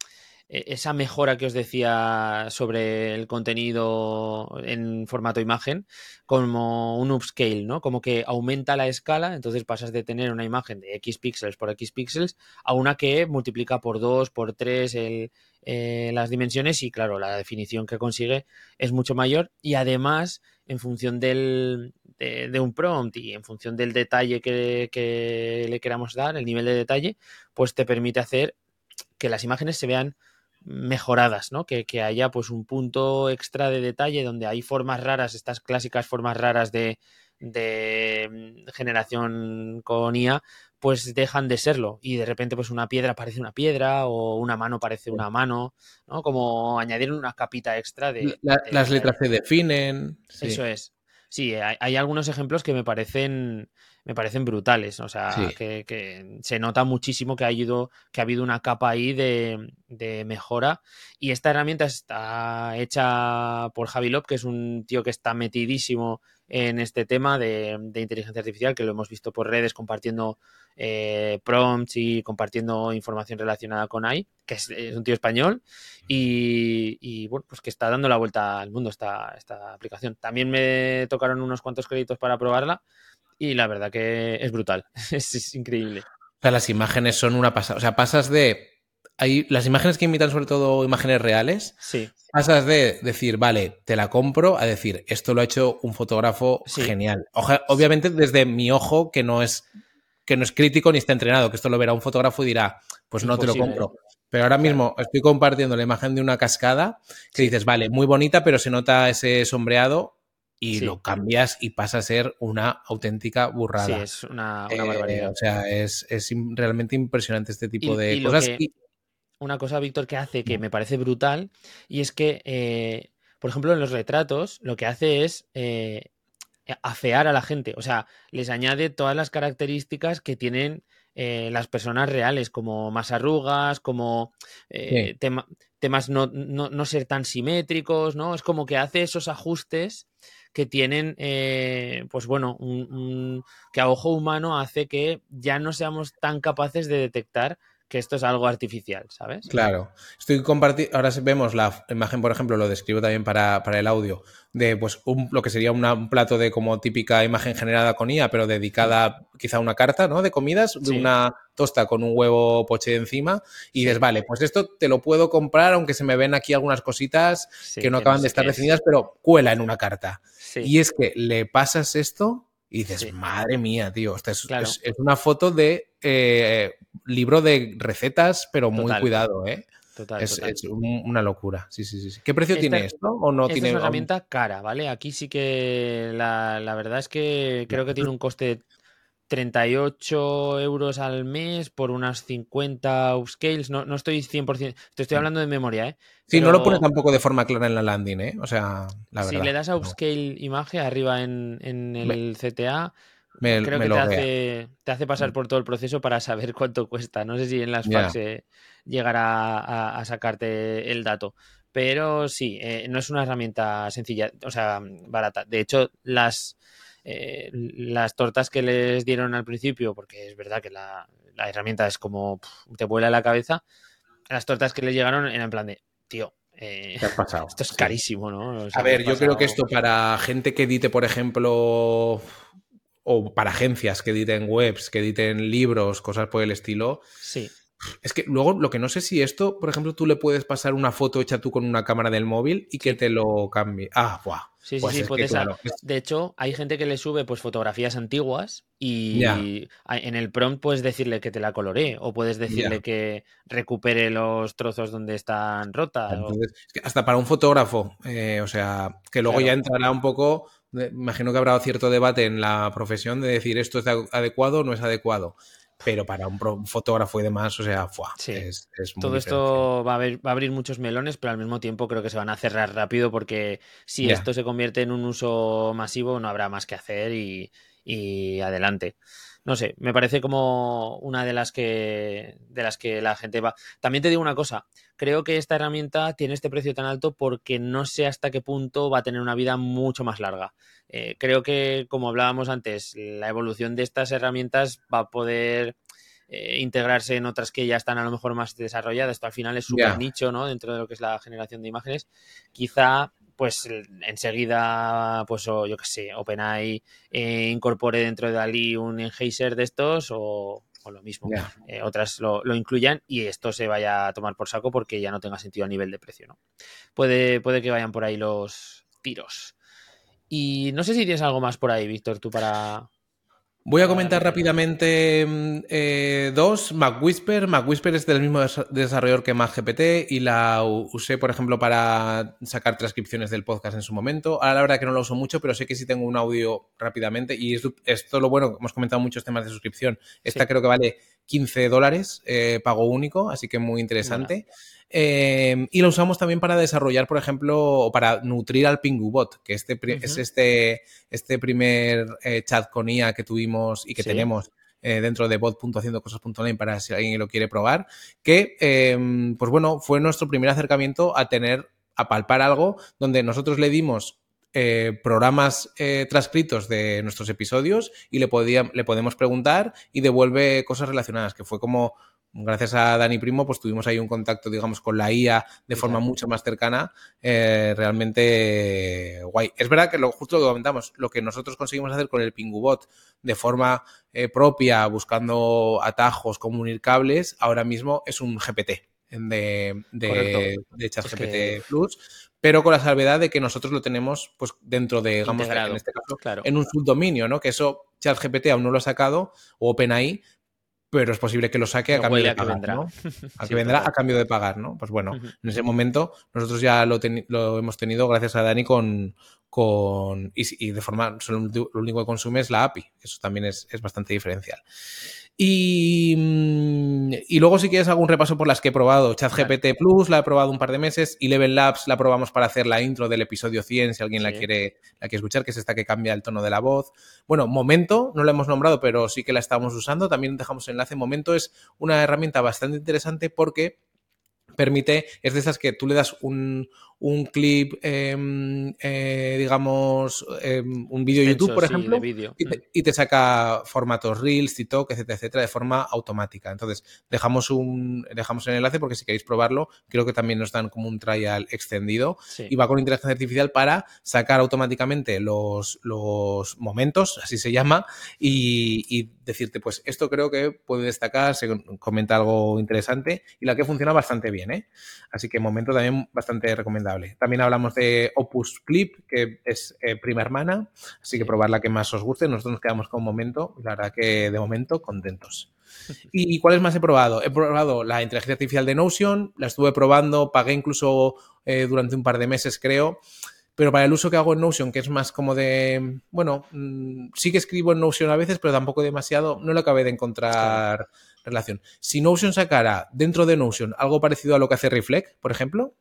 esa mejora que os decía sobre el contenido en formato imagen como un upscale, ¿no? Como que aumenta la escala, entonces pasas de tener una imagen de X píxeles por X píxeles a una que multiplica por 2, por 3 eh, las dimensiones y claro, la definición que consigue es mucho mayor y además en función del, de, un prompt y en función del detalle que le queramos dar, el nivel de detalle, pues te permite hacer que las imágenes se vean mejoradas, ¿no? Que, haya pues un punto extra de detalle donde hay formas raras, estas clásicas formas raras de, de mm, generación con IA, pues dejan de serlo y de repente pues una piedra parece una piedra o una mano parece una mano, ¿no? Como añadir una capita extra de... las letras se definen. Eso es. Sí, hay, algunos ejemplos que me parecen me parecen brutales. O sea, que, se nota muchísimo que ha, ido, que ha habido una capa ahí de, mejora. Y esta herramienta está hecha por Javi Lop, que es un tío que está metidísimo en este tema de, inteligencia artificial, que lo hemos visto por redes compartiendo eh, prompts y compartiendo información relacionada con AI, que es, un tío español y, bueno, pues que está dando la vuelta al mundo esta, esta aplicación. También me tocaron unos cuantos créditos para probarla y la verdad que es brutal, (laughs) es, increíble. O sea, las imágenes son una pasada. O sea, pasas de. Hay las imágenes que imitan sobre todo imágenes reales. Sí. Pasas de decir, vale, te la compro, a decir, esto lo ha hecho un fotógrafo genial. obviamente desde mi ojo, que no es que no es crítico ni está entrenado, que esto lo verá un fotógrafo y dirá, pues no te lo compro. Pero ahora mismo estoy compartiendo la imagen de una cascada que dices, vale, muy bonita, pero se nota ese sombreado y lo cambias y pasa a ser una auténtica burrada. Sí, es una, una barbaridad. Eh, o sea, es, realmente impresionante este tipo de cosas. Una cosa, Víctor, que hace que me parece brutal y es que, eh, por ejemplo, en los retratos lo que hace es eh, afear a la gente. O sea, les añade todas las características que tienen las personas reales, como más arrugas, como temas no, no, no, ser tan simétricos, ¿no? Es como que hace esos ajustes que tienen, eh, pues bueno, un, que a ojo humano hace que ya no seamos tan capaces de detectar que esto es algo artificial, ¿sabes? Claro. Estoy compartiendo. Ahora vemos la imagen, por ejemplo, lo describo también para, el audio, de pues un, lo que sería un plato de como típica imagen generada con IA, pero dedicada quizá a una carta, ¿no? De comidas, de una tosta con un huevo poche encima. Y dices, vale, pues esto te lo puedo comprar, aunque se me ven aquí algunas cositas que no acaban de estar definidas, pero cuela en una carta. Y es que le pasas esto y dices, madre mía, tío, esta es, una foto de eh, libro de recetas, pero muy cuidado, ¿eh? Total, es, una locura. Sí, sí, sí. ¿Qué precio tiene esto? ¿O no tiene... es una herramienta cara, ¿vale? Aquí sí que la, la verdad es que creo que tiene un coste 38 euros al mes por unas 50 upscales. No, no estoy 100%, te estoy mm. hablando de memoria, ¿eh? Sí, no lo pone tampoco de forma clara en la landing, ¿eh? O sea, la verdad. Si le das a upscale imagen arriba en, el CTA, creo que te hace, te hace, pasar por todo el proceso para saber (laughs) cuánto cuesta. No sé si en las yeah. llegará a, sacarte el dato. Pero sí, eh, no es una herramienta sencilla, o sea, barata. De hecho, las eh, las tortas que les dieron al principio, porque es verdad que la, herramienta es como te vuela la cabeza, las tortas que les llegaron eran en plan de, tío, eh, (laughs) esto es carísimo, ¿no? a ver, yo creo que esto para gente que edite, por ejemplo, o para agencias que editen webs, que editen libros, cosas por el estilo, sí. Es que luego lo que no sé si esto, por ejemplo, tú le puedes pasar una foto hecha tú con una cámara del móvil y que te lo cambie. Ah, buah. Sí, sí, pues sí, puedes. De hecho, hay gente que le sube pues fotografías antiguas y en el prompt puedes decirle que te la coloree o puedes decirle que recupere los trozos donde están rotas. hasta para un fotógrafo, eh, o sea, que luego ya entrará un poco imagino que habrá cierto debate en la profesión de decir esto es adecuado o no es adecuado. Pero para un fotógrafo y demás, o sea, es, Todo esto va a, va a, abrir muchos melones, pero al mismo tiempo creo que se van a cerrar rápido porque si esto se convierte en un uso masivo, no habrá más que hacer y, y adelante no sé, me parece como una de las que de las que la gente va. También te digo una cosa, creo que esta herramienta tiene este precio tan alto porque no sé hasta qué punto va a tener una vida mucho más larga. Eh, creo que, como hablábamos antes, la evolución de estas herramientas va a poder eh, integrarse en otras que ya están a lo mejor más desarrolladas. Esto al final es súper nicho, ¿no? Dentro de lo que es la generación de imágenes. Quizá pues enseguida, pues o, yo qué sé, OpenAI eh, incorpore dentro de Dalí un enhancer de estos o, lo mismo, eh, otras lo, incluyan y esto se vaya a tomar por saco porque ya no tenga sentido a nivel de precio, ¿no? Puede, puede que vayan por ahí los tiros. Y no sé si tienes algo más por ahí, Víctor, tú para, Voy a comentar rápidamente mm, eh, dos. MacWhisper. MacWhisper es del mismo desarrollador que MacGPT y la usé, por ejemplo, para sacar transcripciones del podcast en su momento. Ahora la verdad que no lo uso mucho, pero sé que sí tengo un audio rápidamente. Y esto es lo bueno, hemos comentado muchos temas de suscripción. Esta creo que vale 15 dólares, eh, pago único, así que muy interesante. Em, y lo usamos también para desarrollar, por ejemplo, o para nutrir al PinguBot, que este es este, este primer eh, chat con IA que tuvimos y que tenemos eh, dentro de bot.haciendocosas.online para si alguien lo quiere probar, que, em, pues bueno, fue nuestro primer acercamiento a tener, a palpar algo donde nosotros le dimos eh, programas transcritos de nuestros episodios y le, le podemos preguntar y devuelve cosas relacionadas, que fue como gracias a Dani Primo, pues tuvimos ahí un contacto, digamos, con la IA de forma mucho más cercana, eh, realmente guay. Es verdad que lo, justo lo que comentamos, lo que nosotros conseguimos hacer con el Pingubot de forma eh, propia, buscando atajos, comunicables, cables, ahora mismo es un GPT de, de, de ChatGPT Plus, pero con la salvedad de que nosotros lo tenemos pues dentro de, digamos, en este caso, en un subdominio, ¿no? Que eso ChatGPT aún no lo ha sacado, o OpenAI, pero es posible que lo saque a cambio de pagar, vendrá. ¿no? (laughs) A que vendrá a cambio de pagar, ¿no? Pues bueno, (laughs) en ese momento nosotros ya lo, lo, hemos tenido gracias a Dani con, con y, de forma, solo lo único que consume es la API, eso también es, es bastante diferencial. Y, mm, y, luego, si quieres, un repaso por las que he probado. ChatGPT Plus la he probado un par de meses. y Level Labs la probamos para hacer la intro del episodio 100, si alguien la, quiere, la quiere escuchar, que es esta que cambia el tono de la voz. Bueno, Momento, no la hemos nombrado, pero sí que la estamos usando. También dejamos enlace. Momento es una herramienta bastante interesante porque permite, es de esas que tú le das un, un clip, em, eh, digamos, em, un vídeo YouTube, por ejemplo, y, te, saca formatos Reels, TikTok, etcétera, etcétera, de forma automática. Entonces, dejamos un dejamos el enlace porque si queréis probarlo, creo que también nos dan como un trial extendido y va con inteligencia artificial para sacar automáticamente los, los momentos, así se llama, y, decirte, pues esto creo que puede destacar, se comenta algo interesante y la que funciona bastante bien, ¿eh? Así que momento también bastante recomendable. También hablamos de Opus Clip, que es eh, prima hermana, así que probar la que más os guste. Nosotros nos quedamos con un momento, la verdad que de momento contentos. (laughs) ¿Y cuáles más he probado? He probado la inteligencia artificial de Notion, la estuve probando, pagué incluso eh, durante un par de meses, creo. Pero para el uso que hago en Notion, que es más como de, bueno, mm, sí que escribo en Notion a veces, pero tampoco demasiado, no lo acabé de encontrar relación. Si Notion sacara dentro de Notion algo parecido a lo que hace Reflect, por ejemplo,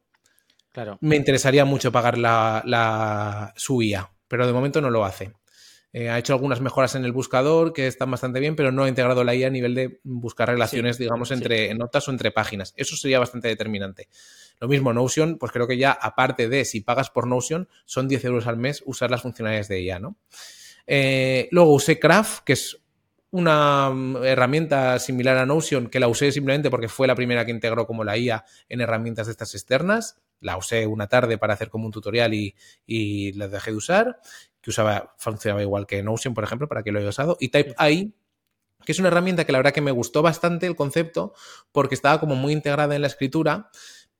me interesaría mucho pagar la, la, su IA, pero de momento no lo hace. Eh, ha hecho algunas mejoras en el buscador que están bastante bien, pero no ha integrado la IA a nivel de buscar relaciones, digamos, entre notas o entre páginas. Eso sería bastante determinante. Lo mismo, Notion, pues creo que ya, aparte de si pagas por Notion, son 10 euros al mes usar las funcionalidades de IA, ¿no? Eh, luego usé Craft, que es una mm, herramienta similar a Notion, que la usé simplemente porque fue la primera que integró como la IA en herramientas de estas externas la usé una tarde para hacer como un tutorial y, y la dejé de usar, que usaba, funcionaba igual que Notion, por ejemplo, para que lo haya usado. Y Type AI, que es una herramienta que la verdad que me gustó bastante el concepto porque estaba como muy integrada en la escritura,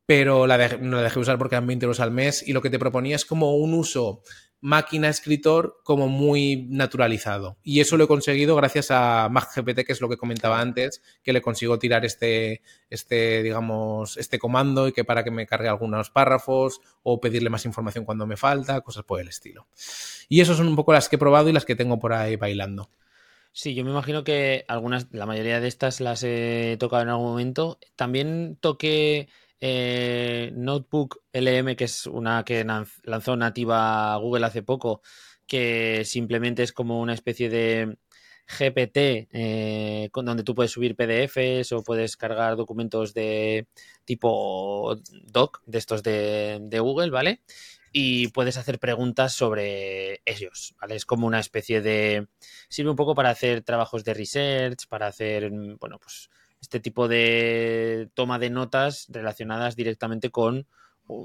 pero la no la dejé usar porque eran 20 euros al mes y lo que te proponía es como un uso máquina-escritor como muy naturalizado. Y eso lo he conseguido gracias a MacGPT, que es lo que comentaba antes, que le consigo tirar este, este, digamos, este comando y que para que me cargue algunos párrafos o pedirle más información cuando me falta, cosas por el estilo. Y esas son un poco las que he probado y las que tengo por ahí bailando. Sí, yo me imagino que algunas, la mayoría de estas las he tocado en algún momento. También toqué eh, Notebook LM, que es una que lanzó nativa Google hace poco, que simplemente es como una especie de GPT, eh, donde tú puedes subir PDFs o puedes cargar documentos de tipo doc, de estos de, de Google, ¿vale? y puedes hacer preguntas sobre ellos, ¿vale? Es como una especie de... Sirve un poco para hacer trabajos de research, para hacer, mm, bueno, pues este tipo de toma de notas relacionadas directamente con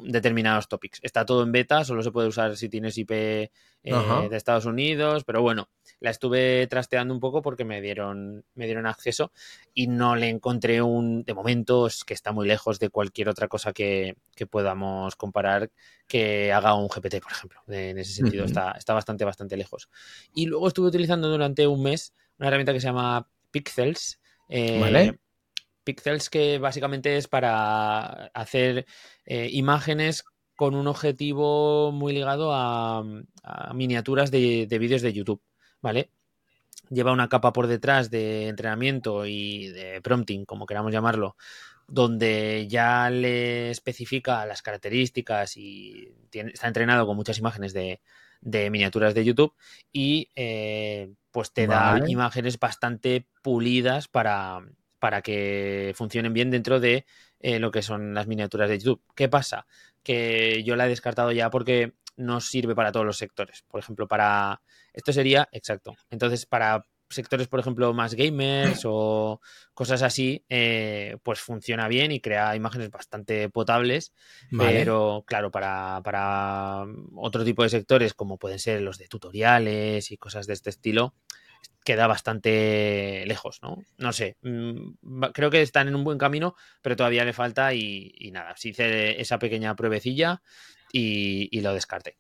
determinados topics. Está todo en beta, solo se puede usar si tienes IP eh, de Estados Unidos, pero bueno, la estuve trasteando un poco porque me dieron, me dieron acceso y no le encontré un, de momento es que está muy lejos de cualquier otra cosa que, podamos comparar que haga un GPT, por ejemplo. en ese sentido está, está bastante, bastante lejos. Y luego estuve utilizando durante un mes una herramienta que se llama Pixels. Eh, ¿Vale? Pixels que básicamente es para hacer eh, imágenes con un objetivo muy ligado a, miniaturas de, vídeos de YouTube, ¿vale? Lleva una capa por detrás de entrenamiento y de prompting, como queramos llamarlo, donde ya le especifica las características y está entrenado con muchas imágenes de, miniaturas de YouTube y eh, pues te da imágenes bastante pulidas para, para que funcionen bien dentro de eh, lo que son las miniaturas de YouTube. ¿Qué pasa? Que yo la he descartado ya porque no sirve para todos los sectores. Por ejemplo, para... Esto sería, exacto. Entonces, para sectores, por ejemplo, más gamers o cosas así, eh, pues funciona bien y crea imágenes bastante potables. Pero, claro, para, para otro tipo de sectores, como pueden ser los de tutoriales y cosas de este estilo, queda bastante lejos, ¿no? No sé, mm, creo que están en un buen camino, pero todavía le falta y, nada, se hice esa pequeña pruebecilla y, lo descarté.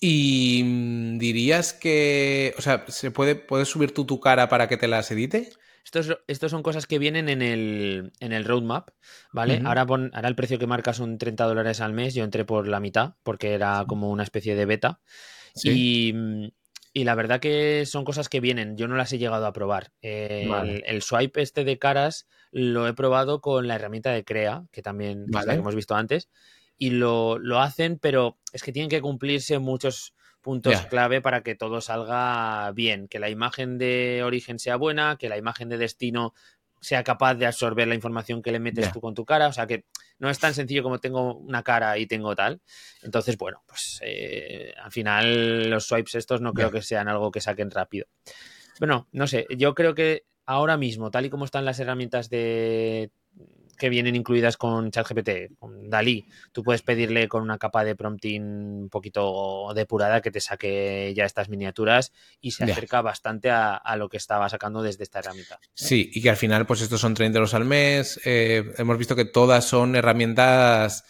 ¿Y mm, dirías que, o sea, ¿se puede, puedes subir tú tu cara para que te las edite? Estos, son cosas que vienen en el, en el roadmap, ¿vale? ahora, ahora el precio que marca son 30 dólares al mes, yo entré por la mitad porque era como una especie de beta. Y, mm, y la verdad que son cosas que vienen, yo no las he llegado a probar. el, swipe este de caras lo he probado con la herramienta de Crea, que también hemos visto antes, y lo, hacen, pero es que tienen que cumplirse muchos puntos clave para que todo salga bien, que la imagen de origen sea buena, que la imagen de destino sea capaz de absorber la información que le metes tú con tu cara. O sea que no es tan sencillo como tengo una cara y tengo tal. Entonces, bueno, pues eh, al final los swipes estos no creo que sean algo que saquen rápido. Bueno, no sé, yo creo que ahora mismo, tal y como están las herramientas de que vienen incluidas con ChatGPT, con Dalí. Tú puedes pedirle con una capa de prompting un poquito depurada que te saque ya estas miniaturas y se acerca bastante a, lo que estaba sacando desde esta herramienta. Sí, y que al final, pues estos son 30 euros al mes. Eh, hemos visto que todas son herramientas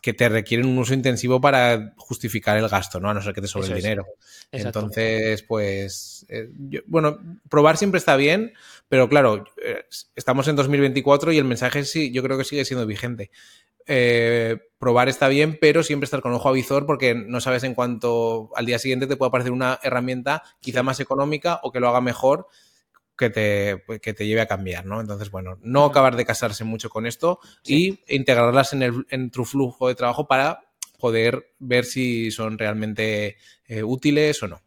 que te requieren un uso intensivo para justificar el gasto, ¿no? A no ser que te sobre el dinero. Entonces, pues, eh, bueno, probar siempre está bien, pero claro, eh, estamos en 2024 y el mensaje sí, yo creo que sigue siendo vigente. Eh, probar está bien, pero siempre estar con ojo a visor porque no sabes en cuánto al día siguiente te puede aparecer una herramienta quizá más económica o que lo haga mejor que te, pues, que te lleve a cambiar, ¿no? Entonces, bueno, no acabar de casarse mucho con esto y integrarlas en, el, en tu flujo de trabajo para poder ver si son realmente eh, útiles o no.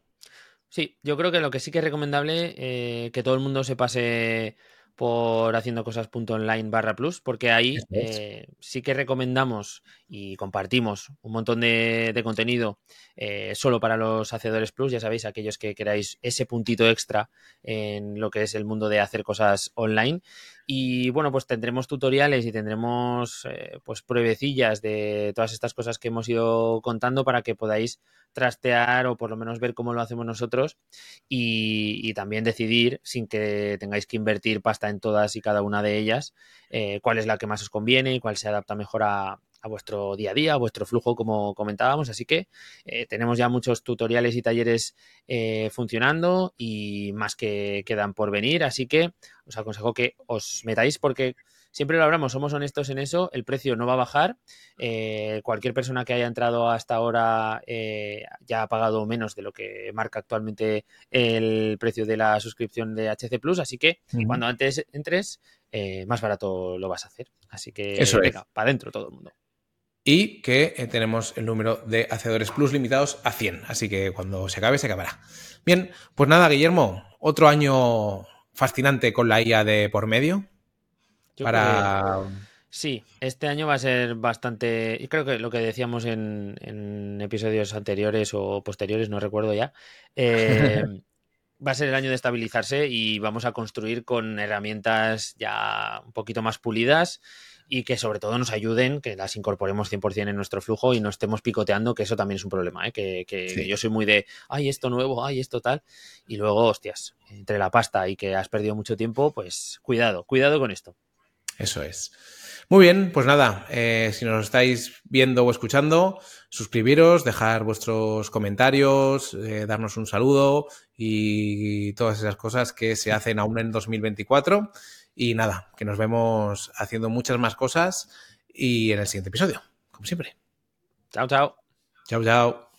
Sí, yo creo que lo que sí que es recomendable eh, que todo el mundo se pase por haciendo cosas.online barra plus, porque ahí eh, sí que recomendamos y compartimos un montón de, contenido eh, solo para los hacedores plus, ya sabéis, aquellos que queráis ese puntito extra en lo que es el mundo de hacer cosas online. Y bueno, pues tendremos tutoriales y tendremos eh, pues pruebecillas de todas estas cosas que hemos ido contando para que podáis trastear o por lo menos ver cómo lo hacemos nosotros y, también decidir sin que tengáis que invertir pasta en todas y cada una de ellas eh, cuál es la que más os conviene y cuál se adapta mejor a, vuestro día a día, a vuestro flujo, como comentábamos. Así que eh, tenemos ya muchos tutoriales y talleres eh, funcionando y más que quedan por venir. Así que os aconsejo que os metáis porque siempre lo hablamos, somos honestos en eso, el precio no va a bajar. Eh, cualquier persona que haya entrado hasta ahora eh, ya ha pagado menos de lo que marca actualmente el precio de la suscripción de HC Plus, así que cuando antes entres, eh, más barato lo vas a hacer. Así que eso venga, para adentro todo el mundo. Y que tenemos el número de hacedores plus limitados a 100. Así que cuando se acabe, se acabará. Bien, pues nada, Guillermo, otro año fascinante con la IA de por medio para... Sí, este año va a ser bastante. Y creo que lo que decíamos en, episodios anteriores o posteriores, no recuerdo ya. Eh, (laughs) va a ser el año de estabilizarse y vamos a construir con herramientas ya un poquito más pulidas y que sobre todo nos ayuden, que las incorporemos 100% en nuestro flujo y no estemos picoteando, que eso también es un problema, ¿eh? que, yo soy muy de, ay, esto nuevo, ay, esto tal, y luego, hostias, entre la pasta y que has perdido mucho tiempo, pues cuidado, cuidado con esto. Eso es. Muy bien, pues nada, eh, si nos estáis viendo o escuchando, suscribiros, dejar vuestros comentarios, eh, darnos un saludo y todas esas cosas que se hacen aún en 2024. Y nada, que nos vemos haciendo muchas más cosas y en el siguiente episodio, como siempre. Chao, chao. Chao, chao.